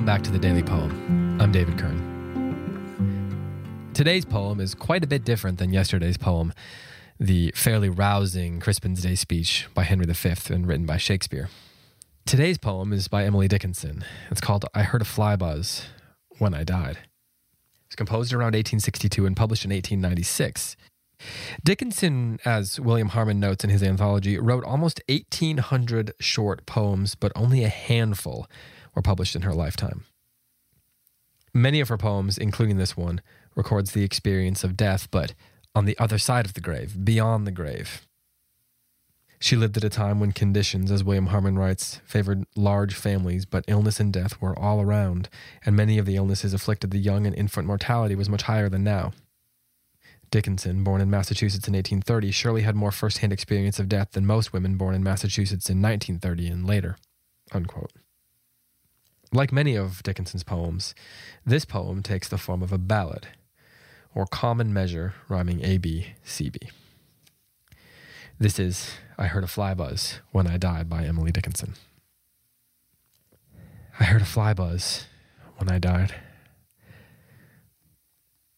welcome back to the Daily Poem. I'm David Kern. Today's poem is quite a bit different than yesterday's poem, the fairly rousing Crispin's Day speech by Henry V and written by Shakespeare. Today's poem is by Emily Dickinson. It's called I Heard a Fly Buzz When I Died. It's composed around 1862 and published in 1896. Dickinson, as William Harmon notes in his anthology, wrote almost 1,800 short poems, but only a handful were published in her lifetime. Many of her poems, including this one, records the experience of death, but on the other side of the grave, beyond the grave. She lived at a time when conditions, as William Harmon writes, favored large families, but illness and death were all around, and many of the illnesses afflicted the young and infant mortality was much higher than now. Dickinson, born in Massachusetts in 1830, surely had more first-hand experience of death than most women born in Massachusetts in 1930 and later. Unquote. Like many of Dickinson's poems, this poem takes the form of a ballad, or common measure rhyming A B C B. This is I Heard a Fly Buzz When I Died by Emily Dickinson. I heard a fly buzz when I died.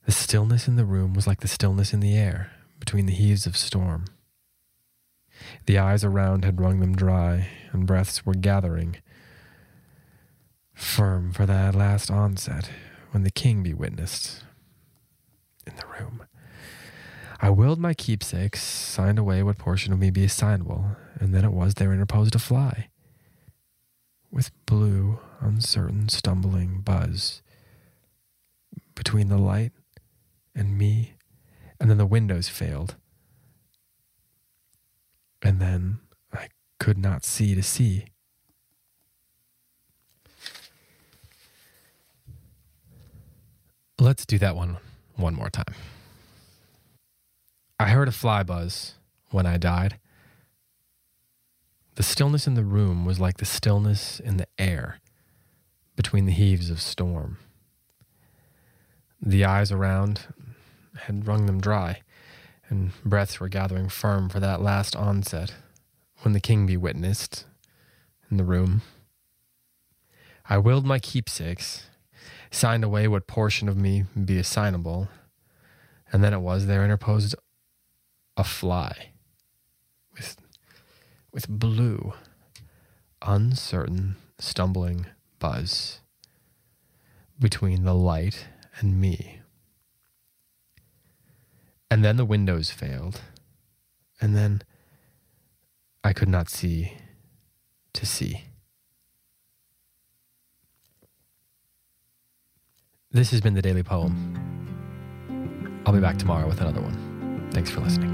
The stillness in the room was like the stillness in the air between the heaves of storm. The eyes around had wrung them dry, and breaths were gathering firm for that last onset when the king be witnessed in the room. I willed my keepsakes, signed away what portion of me be assignable, and then it was there interposed a fly. With blue, uncertain, stumbling buzz between the light and me, and then the windows failed. And then I could not see to see. Let's do that one one more time. I heard a fly buzz when I died. The stillness in the room was like the stillness in the air between the heaves of storm. The eyes around had wrung them dry, and breaths were gathering firm for that last onset when the king be witnessed in the room. I willed my keepsakes, signed away what portion of me be assignable, and then it was there interposed a fly with with blue, uncertain, stumbling buzz between the light and me. And then the windows failed, and then I could not see to see. This has been the Daily Poem. I'll be back tomorrow with another one. Thanks for listening.